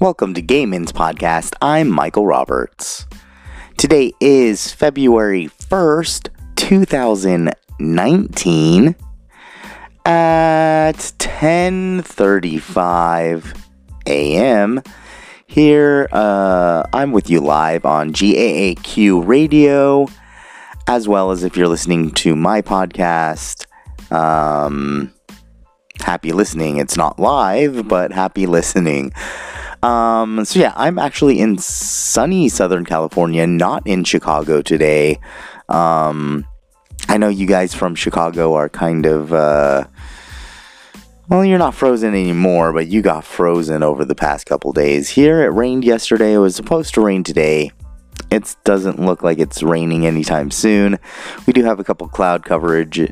Welcome to Gay Men's Podcast. I'm Michael Roberts. Today is February 1st, 2019 at 10:35 a.m. Here uh, I'm with you live on GAAQ Radio as well as if you're listening to my podcast um, happy listening. It's not live, but happy listening. Um, so yeah, I'm actually in sunny Southern California, not in Chicago today. Um, I know you guys from Chicago are kind of, uh, well, you're not frozen anymore, but you got frozen over the past couple days. Here, it rained yesterday. It was supposed to rain today. It doesn't look like it's raining anytime soon. We do have a couple cloud coverage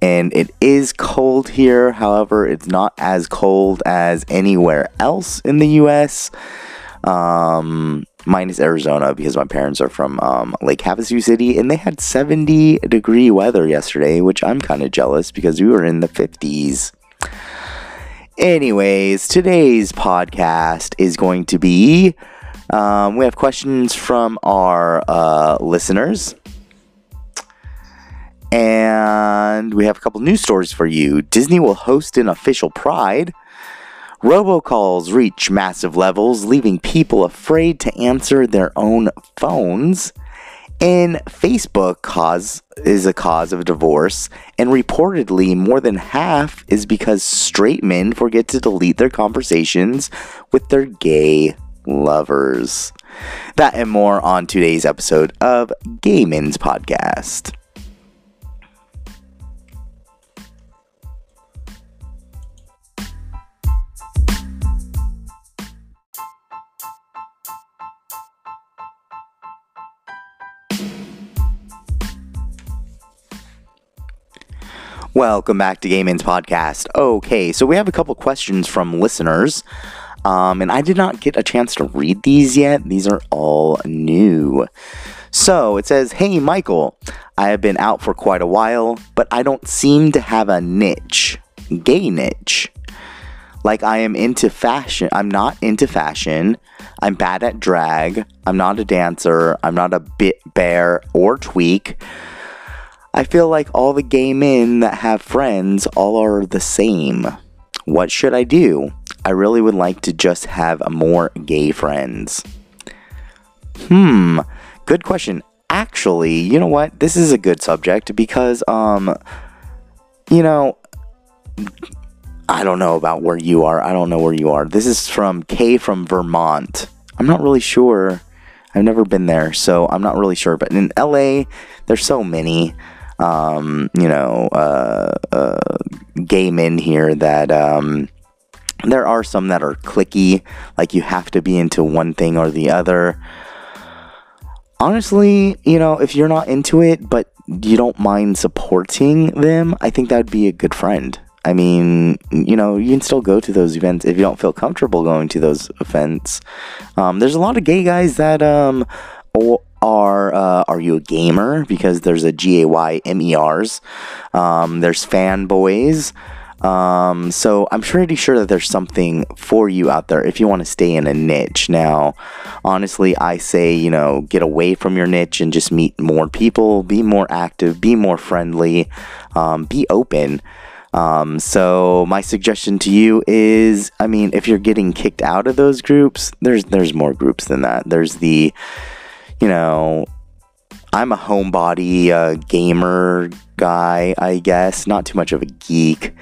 and it is cold here. However, it's not as cold as anywhere else in the US. Um, minus Arizona because my parents are from um, Lake Havasu City and they had 70 degree weather yesterday, which I'm kind of jealous because we were in the 50s. Anyways, today's podcast is going to be um, we have questions from our uh, listeners. And we have a couple news stories for you. Disney will host an official Pride. Robocalls reach massive levels, leaving people afraid to answer their own phones. And Facebook cause is a cause of divorce, and reportedly more than half is because straight men forget to delete their conversations with their gay lovers. That and more on today's episode of Gay Men's Podcast. Welcome back to Gay Men's Podcast. Okay, so we have a couple questions from listeners. Um, and I did not get a chance to read these yet. These are all new. So it says, Hey, Michael, I have been out for quite a while, but I don't seem to have a niche, gay niche. Like I am into fashion. I'm not into fashion. I'm bad at drag. I'm not a dancer. I'm not a bit bear or tweak. I feel like all the gay men that have friends all are the same. What should I do? I really would like to just have more gay friends. Hmm, good question. Actually, you know what? This is a good subject because, um, you know, I don't know about where you are. I don't know where you are. This is from K from Vermont. I'm not really sure. I've never been there, so I'm not really sure. But in LA, there's so many, um, you know, uh, uh, gay men here that, um, there are some that are clicky, like you have to be into one thing or the other. Honestly, you know, if you're not into it, but you don't mind supporting them, I think that would be a good friend. I mean, you know, you can still go to those events if you don't feel comfortable going to those events. Um, there's a lot of gay guys that um, are uh, are you a gamer? Because there's a G A Y M E R's. Um, there's fanboys. Um, so I'm pretty sure that there's something for you out there if you want to stay in a niche. Now, honestly, I say, you know, get away from your niche and just meet more people, be more active, be more friendly, um, be open. Um, so my suggestion to you is, I mean, if you're getting kicked out of those groups, there's there's more groups than that. There's the, you know, I'm a homebody uh, gamer guy, I guess. Not too much of a geek.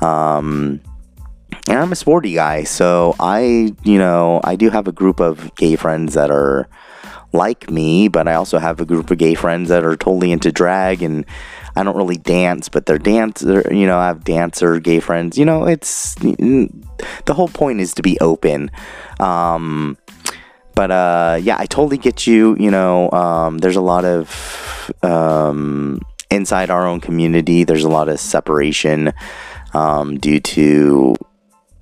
Um, and I'm a sporty guy, so I, you know, I do have a group of gay friends that are like me, but I also have a group of gay friends that are totally into drag and I don't really dance, but they're dancer, you know, I have dancer gay friends. You know, it's the whole point is to be open. Um, but uh, yeah, I totally get you. You know, um, there's a lot of um, inside our own community. There's a lot of separation um, due to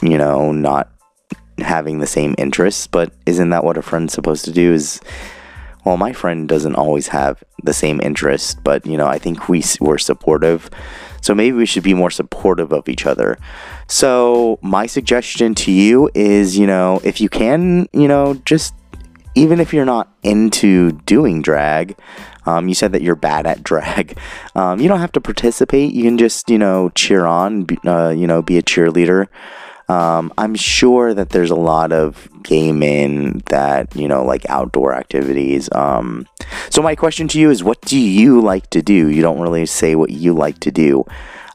you know not having the same interests. But isn't that what a friend's supposed to do? Is well, my friend doesn't always have the same interest, but you know, I think we were supportive. So maybe we should be more supportive of each other. So my suggestion to you is, you know, if you can, you know, just even if you're not into doing drag, um, you said that you're bad at drag. Um, you don't have to participate. You can just, you know, cheer on, uh, you know, be a cheerleader. Um, I'm sure that there's a lot of gay men that, you know, like outdoor activities. Um, so, my question to you is what do you like to do? You don't really say what you like to do.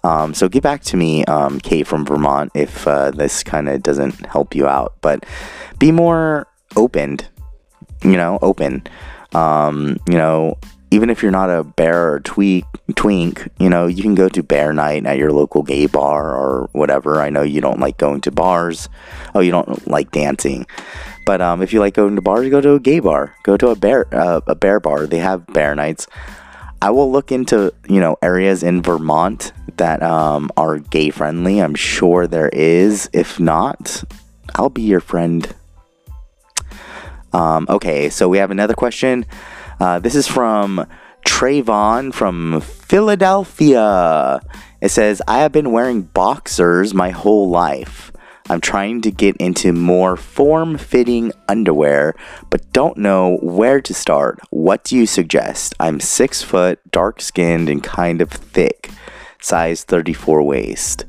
Um, so, get back to me, um, Kate from Vermont, if uh, this kind of doesn't help you out. But be more opened, you know, open. Um, you know, even if you're not a bear or tweak, twink, you know, you can go to bear night at your local gay bar or whatever. I know you don't like going to bars. Oh, you don't like dancing. But um, if you like going to bars, go to a gay bar. Go to a bear uh, a bear bar. They have bear nights. I will look into you know areas in Vermont that um, are gay friendly. I'm sure there is. If not, I'll be your friend. Um, okay, so we have another question. Uh, this is from Trayvon from Philadelphia. It says, I have been wearing boxers my whole life. I'm trying to get into more form fitting underwear, but don't know where to start. What do you suggest? I'm six foot, dark skinned, and kind of thick. Size 34 waist.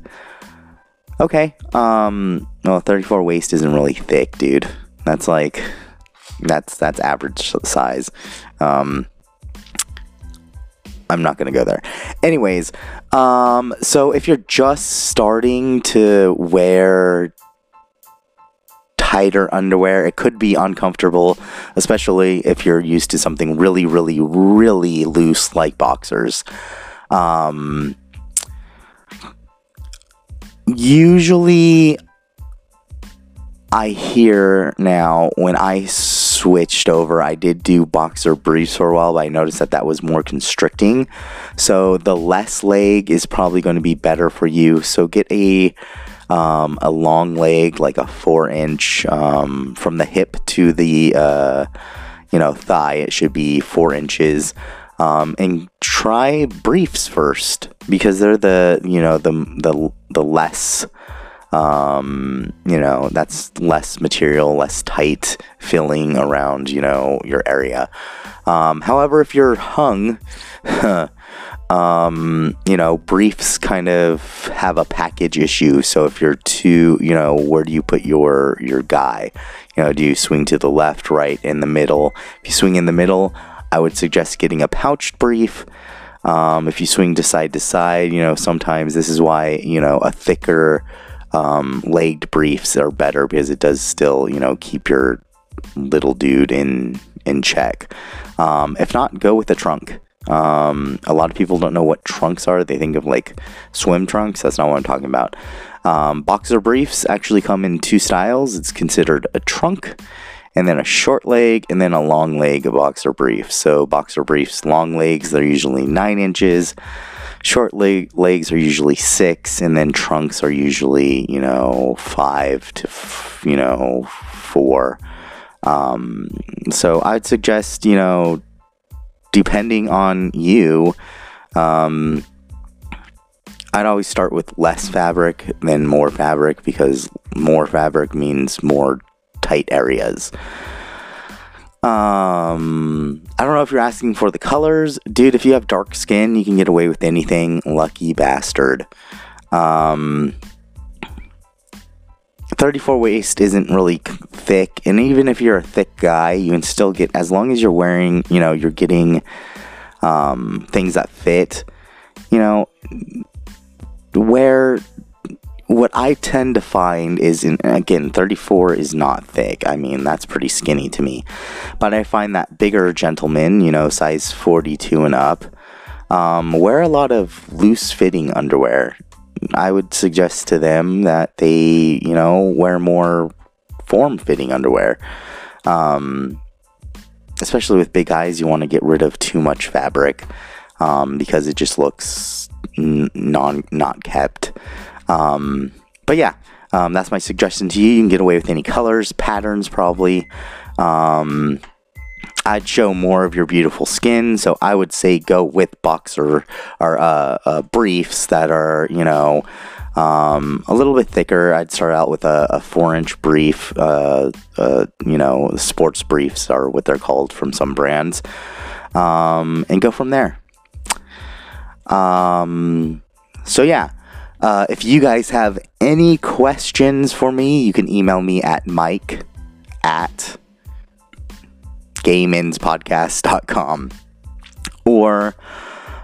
Okay. Um, well, 34 waist isn't really thick, dude. That's like that's that's average size. Um, I'm not gonna go there. Anyways, um, so if you're just starting to wear tighter underwear, it could be uncomfortable, especially if you're used to something really, really, really loose like boxers. Um, usually, I hear now when I switched over. I did do boxer briefs for a while, but I noticed that that was more constricting. So the less leg is probably going to be better for you. So get a um, a long leg, like a four inch um, from the hip to the uh, you know thigh. It should be four inches. Um, and try briefs first because they're the you know the the the less um, you know, that's less material, less tight filling around, you know, your area. Um, however, if you're hung, um, you know, briefs kind of have a package issue. So if you're too, you know, where do you put your your guy? You know, do you swing to the left, right, in the middle? If you swing in the middle, I would suggest getting a pouched brief. Um, if you swing to side to side, you know, sometimes this is why, you know, a thicker um, legged briefs are better because it does still, you know, keep your little dude in in check. Um, if not, go with a trunk. Um, a lot of people don't know what trunks are. They think of like swim trunks. That's not what I'm talking about. Um, boxer briefs actually come in two styles. It's considered a trunk, and then a short leg, and then a long leg a boxer brief. So boxer briefs, long legs, they're usually nine inches short leg, legs are usually six, and then trunks are usually, you know, five to, f- you know, four. Um, so I'd suggest, you know, depending on you, um, I'd always start with less fabric than more fabric because more fabric means more tight areas. Um, I don't know if you're asking for the colors, dude. If you have dark skin, you can get away with anything. Lucky bastard. Um, 34 waist isn't really thick, and even if you're a thick guy, you can still get as long as you're wearing, you know, you're getting um, things that fit. You know, wear what I tend to find is, in, again, 34 is not thick. I mean, that's pretty skinny to me. But I find that bigger gentlemen, you know, size 42 and up, um, wear a lot of loose fitting underwear. I would suggest to them that they, you know, wear more form fitting underwear. Um, especially with big eyes, you want to get rid of too much fabric um, because it just looks non not kept. Um, but yeah, um, that's my suggestion to you. You can get away with any colors, patterns, probably. Um, I'd show more of your beautiful skin. So I would say go with boxer or uh, uh, briefs that are, you know, um, a little bit thicker. I'd start out with a, a four inch brief. Uh, uh, you know, sports briefs are what they're called from some brands, um, and go from there. Um, so yeah. Uh, if you guys have any questions for me, you can email me at mike at gaymanspodcast.com or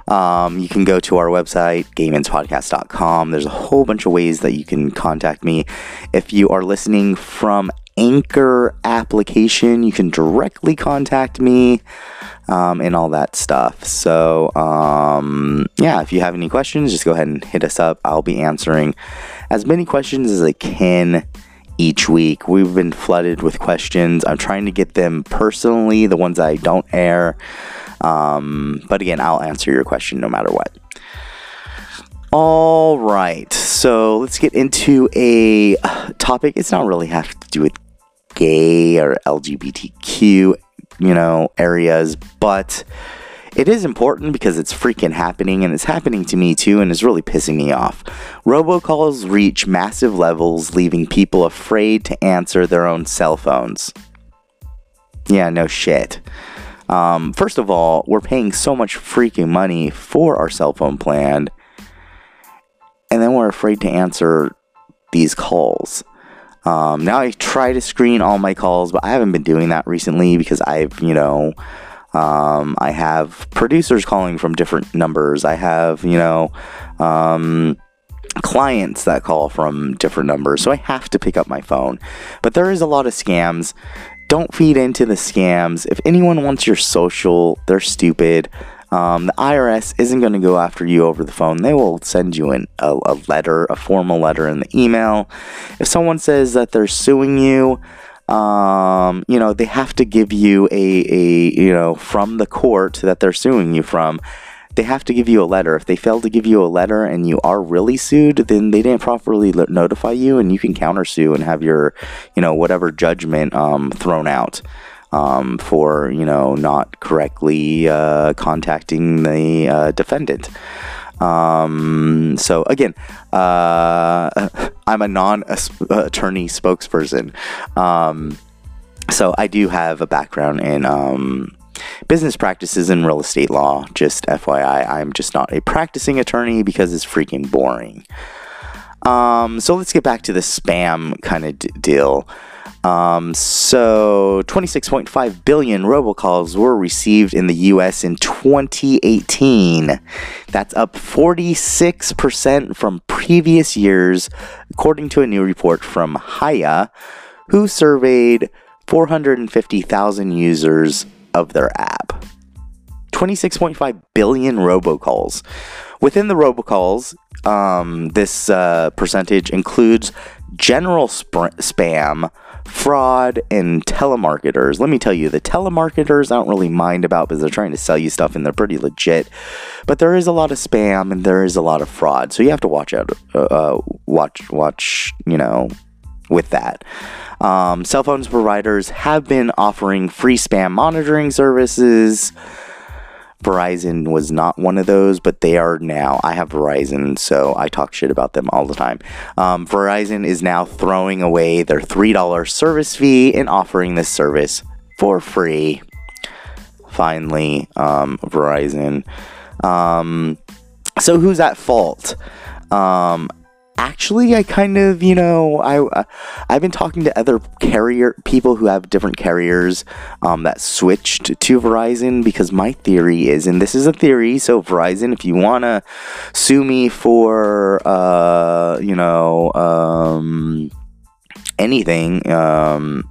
um, you can go to our website, gaymanspodcast.com. There's a whole bunch of ways that you can contact me. If you are listening from Anchor application, you can directly contact me um, and all that stuff. So, um, yeah, if you have any questions, just go ahead and hit us up. I'll be answering as many questions as I can each week. We've been flooded with questions. I'm trying to get them personally, the ones I don't air. Um, but again, I'll answer your question no matter what. All right, so let's get into a topic. It's not really have to do with gay or LGBTQ, you know, areas, but it is important because it's freaking happening and it's happening to me too and it's really pissing me off. Robocalls reach massive levels, leaving people afraid to answer their own cell phones. Yeah, no shit. Um, first of all, we're paying so much freaking money for our cell phone plan, and then we're afraid to answer these calls. Um, now I try to screen all my calls, but I haven't been doing that recently because I've, you know, um, I have producers calling from different numbers. I have, you know, um, clients that call from different numbers. So I have to pick up my phone. But there is a lot of scams. Don't feed into the scams. If anyone wants your social, they're stupid. Um, the IRS isn't going to go after you over the phone. They will send you an, a, a letter, a formal letter in the email. If someone says that they're suing you, um, you know, they have to give you a, a, you know, from the court that they're suing you from, they have to give you a letter. If they fail to give you a letter and you are really sued, then they didn't properly notify you and you can countersue and have your, you know, whatever judgment um, thrown out. Um, for you know not correctly uh, contacting the uh, defendant. Um, so again, uh, I'm a non-attorney spokesperson. Um, so I do have a background in um, business practices and real estate law. Just FYI, I'm just not a practicing attorney because it's freaking boring. Um, so let's get back to the spam kind of d- deal. Um, so 26.5 billion robocalls were received in the US in 2018. That's up 46% from previous years, according to a new report from Hiya, who surveyed 450,000 users of their app. 26.5 billion robocalls. Within the robocalls, um, this uh, percentage includes general sp- spam fraud and telemarketers. Let me tell you, the telemarketers I don't really mind about because they're trying to sell you stuff and they're pretty legit. But there is a lot of spam and there is a lot of fraud, so you have to watch out. Uh, uh, watch, watch. You know, with that. Um, cell phones providers have been offering free spam monitoring services. Verizon was not one of those, but they are now. I have Verizon, so I talk shit about them all the time. Um, Verizon is now throwing away their $3 service fee and offering this service for free. Finally, um, Verizon. Um, so who's at fault? Actually I kind of you know I uh, I've been talking to other carrier people who have different carriers um, that switched to Verizon because my theory is and this is a theory so Verizon if you want to sue me for uh, you know um, anything um,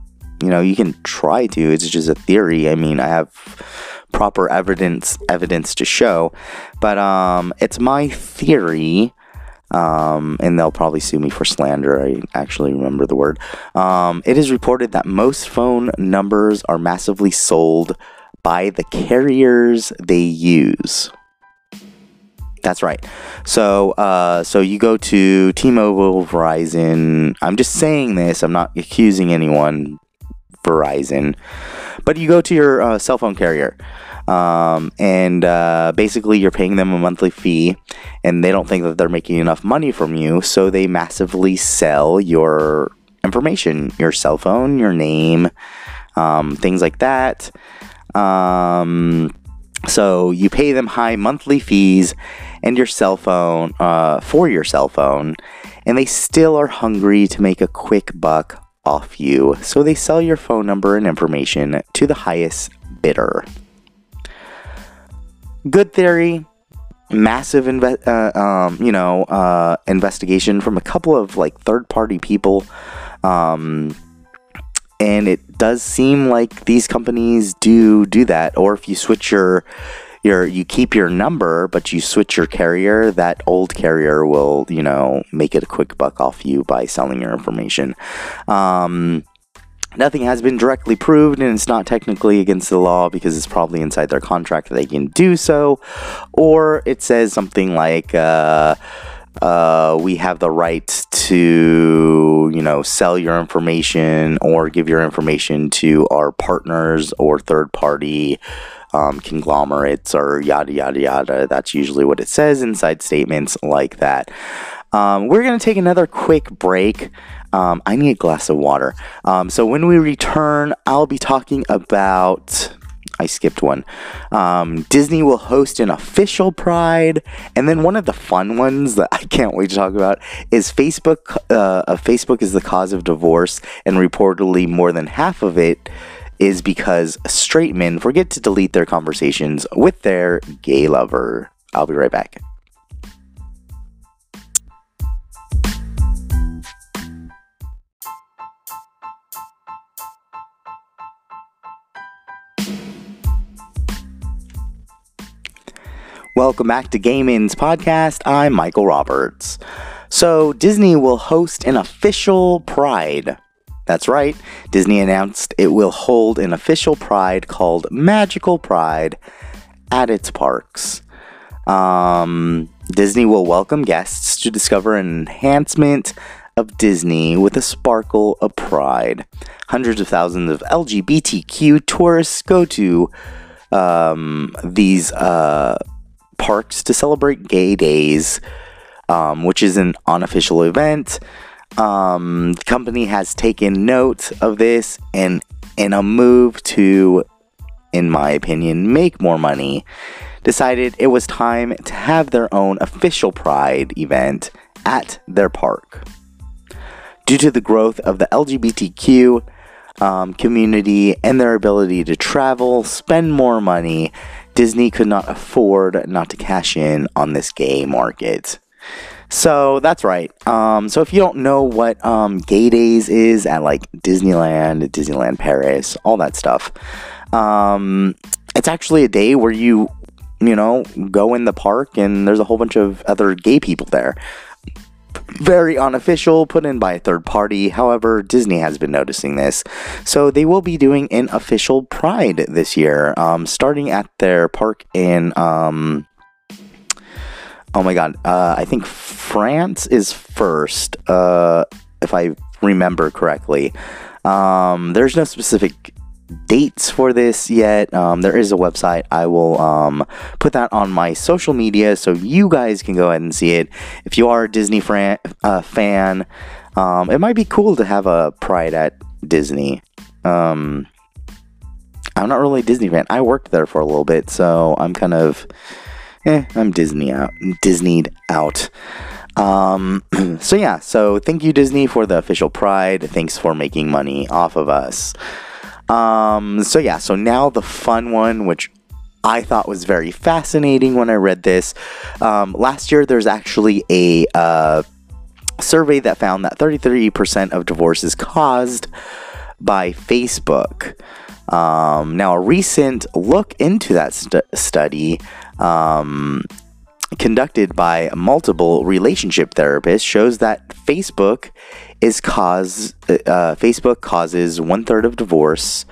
you know you can try to it's just a theory. I mean I have proper evidence evidence to show but um, it's my theory um, and they'll probably sue me for slander. I actually remember the word. Um, it is reported that most phone numbers are massively sold by the carriers they use. That's right. So, uh, so you go to T-Mobile, Verizon. I'm just saying this. I'm not accusing anyone. Verizon. But you go to your uh, cell phone carrier, um, and uh, basically you're paying them a monthly fee, and they don't think that they're making enough money from you, so they massively sell your information, your cell phone, your name, um, things like that. Um, so you pay them high monthly fees and your cell phone uh, for your cell phone, and they still are hungry to make a quick buck off you. So they sell your phone number and information to the highest bidder. Good theory. Massive, inve- uh, um, you know, uh, investigation from a couple of like third-party people. Um, and it does seem like these companies do do that or if you switch your your you keep your number but you switch your carrier that old carrier will you know make it a quick buck off you by selling your information. Um, nothing has been directly proved and it's not technically against the law because it's probably inside their contract that they can do so. Or it says something like uh, uh, we have the right to, you know, sell your information or give your information to our partners or third party um, conglomerates or yada, yada, yada. That's usually what it says inside statements like that. Um, we're going to take another quick break. Um, I need a glass of water. Um, so when we return, I'll be talking about I skipped one. Um, Disney will host an official Pride, and then one of the fun ones that I can't wait to talk about is Facebook. Uh, Facebook is the cause of divorce, and reportedly more than half of it is because straight men forget to delete their conversations with their gay lover. I'll be right back. Welcome back to Gayman's podcast. I'm Michael Roberts. So, Disney will host an official Pride. That's right, Disney announced it will hold an official Pride called Magical Pride at its parks. Um, Disney will welcome guests to discover an enhancement of Disney with a sparkle of pride. Hundreds of thousands of LGBTQ tourists go to um, these uh, parks to celebrate Gay Days, um, which is an unofficial event. Um, the company has taken note of this and in a move to, in my opinion, make more money, decided it was time to have their own official Pride event at their park. Due to the growth of the LGBTQ um, community and their ability to travel, spend more money, Disney could not afford not to cash in on this gay market. So that's right. Um, so if you don't know what um, Gay Days is at like Disneyland, Disneyland Paris, all that stuff, um, it's actually a day where you, you know, go in the park and there's a whole bunch of other gay people there very unofficial, put in by a third party. However, Disney has been noticing this. So they will be doing an official Pride this year, um, starting at their park in. Oh my god, uh, I think France is first, uh, if I remember correctly. Um, there's no specific dates for this yet. Um, there is a website. I will um, put that on my social media so you guys can go ahead and see it. If you are a Disney fran- uh, fan, um, it might be cool to have a Pride at Disney. Um, I'm not really a Disney fan. I worked there for a little bit, so I'm kind of, eh, I'm Disney out, Disneyed out. Um, so yeah, so thank you Disney for the official Pride. Thanks for making money off of us. Um, so yeah, so now the fun one, which I thought was very fascinating when I read this. Um, last year, there's actually a uh, survey that found that 33% of divorces caused by Facebook. Um, now, a recent look into that st- study um, conducted by multiple relationship therapists shows that Facebook is cause uh, Facebook causes one third of divorce.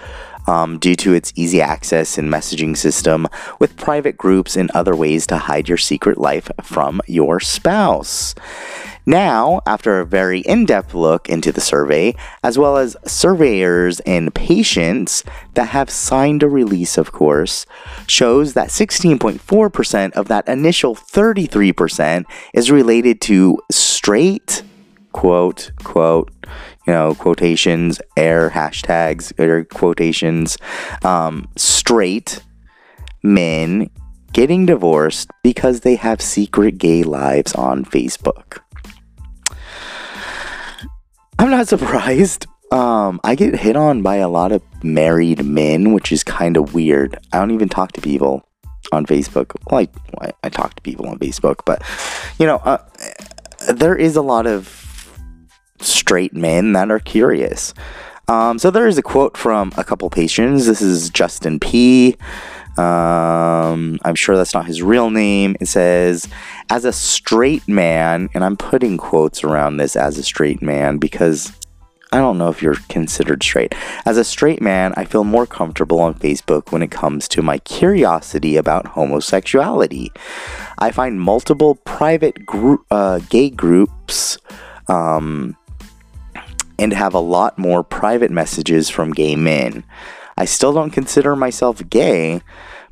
Um, due to its easy access and messaging system with private groups and other ways to hide your secret life from your spouse. Now, after a very in depth look into the survey, as well as surveyors and patients that have signed a release, of course, shows that 16.4% of that initial 33% is related to straight, quote, quote, you know, quotations, air hashtags, or quotations, um, straight men getting divorced because they have secret gay lives on Facebook. I'm not surprised. Um, I get hit on by a lot of married men, which is kind of weird. I don't even talk to people on Facebook. Well, I, I talk to people on Facebook, but you know, uh, there is a lot of straight men that are curious. Um, so there is a quote from a couple patients. This is Justin P. Um, I'm sure that's not his real name. It says, as a straight man, and I'm putting quotes around this as a straight man because I don't know if you're considered straight. As a straight man, I feel more comfortable on Facebook when it comes to my curiosity about homosexuality. I find multiple private uh, gay groups um, and have a lot more private messages from gay men. I still don't consider myself gay,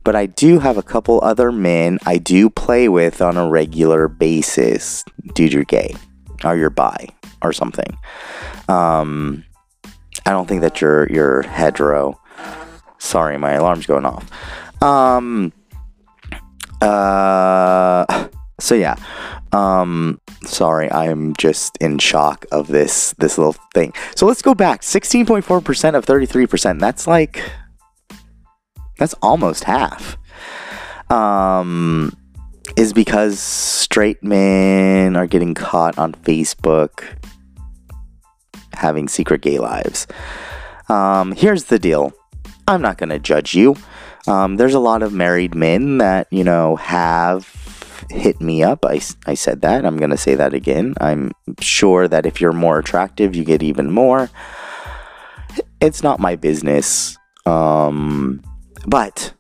but I do have a couple other men I do play with on a regular basis. Dude, you're gay, or you're bi, or something. Um, I don't think that you're you're hetero. Sorry, my alarm's going off. Um, uh, so yeah. Um, sorry, I am just in shock of this this little thing. So let's go back. 16.4% of 33%. That's like that's almost half. Um is because straight men are getting caught on Facebook having secret gay lives. Um, here's the deal. I'm not going to judge you. Um, there's a lot of married men that, you know, have hit me up. I, I said that. I'm going to say that again. I'm sure that if you're more attractive, you get even more. It's not my business. Um, but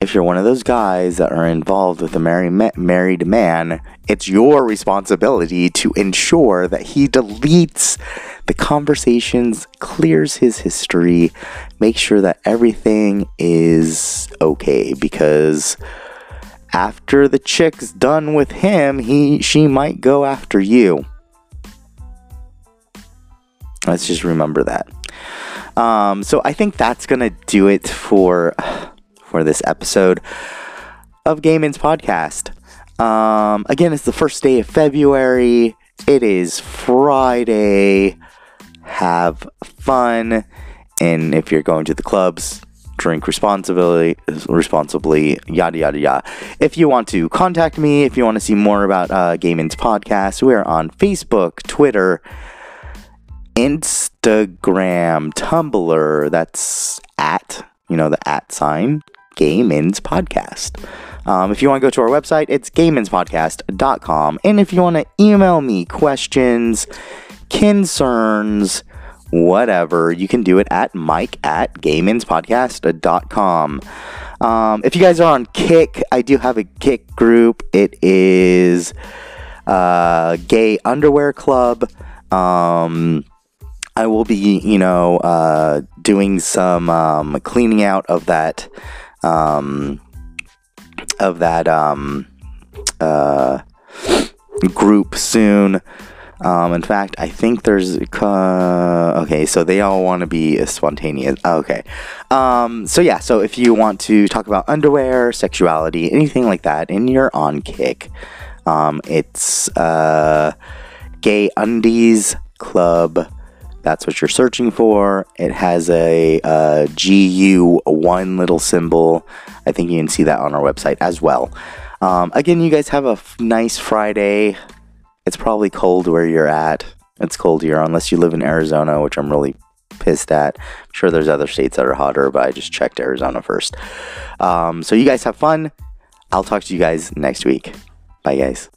if you're one of those guys that are involved with a married, ma- married man, it's your responsibility to ensure that he deletes the conversations, clears his history, make sure that everything is okay because after the chick's done with him, he she might go after you. Let's just remember that. Um, so I think that's gonna do it for for this episode of Gayman's podcast. Um, again, it's the first day of February. It is Friday. Have fun, and if you're going to the clubs, drink responsibly, responsibly, yada yada yada. If you want to contact me, if you want to see more about uh, podcast, we are on Facebook, Twitter, Instagram, Tumblr. That's at you know the at sign Gayman's podcast. Um, if you want to go to our website, it's gaymanspodcast.com. And if you want to email me questions, concerns, whatever, you can do it at mike at gaymanspodcast.com. Um, if you guys are on Kik, I do have a Kik group. It is uh, Gay Underwear Club. Um, I will be, you know, uh, doing some um, cleaning out of that, um, of that um, uh, group soon. Um, in fact, I think there's uh, okay. So they all want to be spontaneous. Okay. Um, so yeah. So if you want to talk about underwear, sexuality, anything like that, and you're on Kik, um, it's uh, Gay Undies Club. That's what you're searching for. It has a, a GU one little symbol. I think you can see that on our website as well. Um, again, you guys have a f- nice Friday. It's probably cold where you're at. It's cold here, unless you live in Arizona, which I'm really pissed at. I'm sure there's other states that are hotter, but I just checked Arizona first. Um, so you guys have fun. I'll talk to you guys next week. Bye, guys.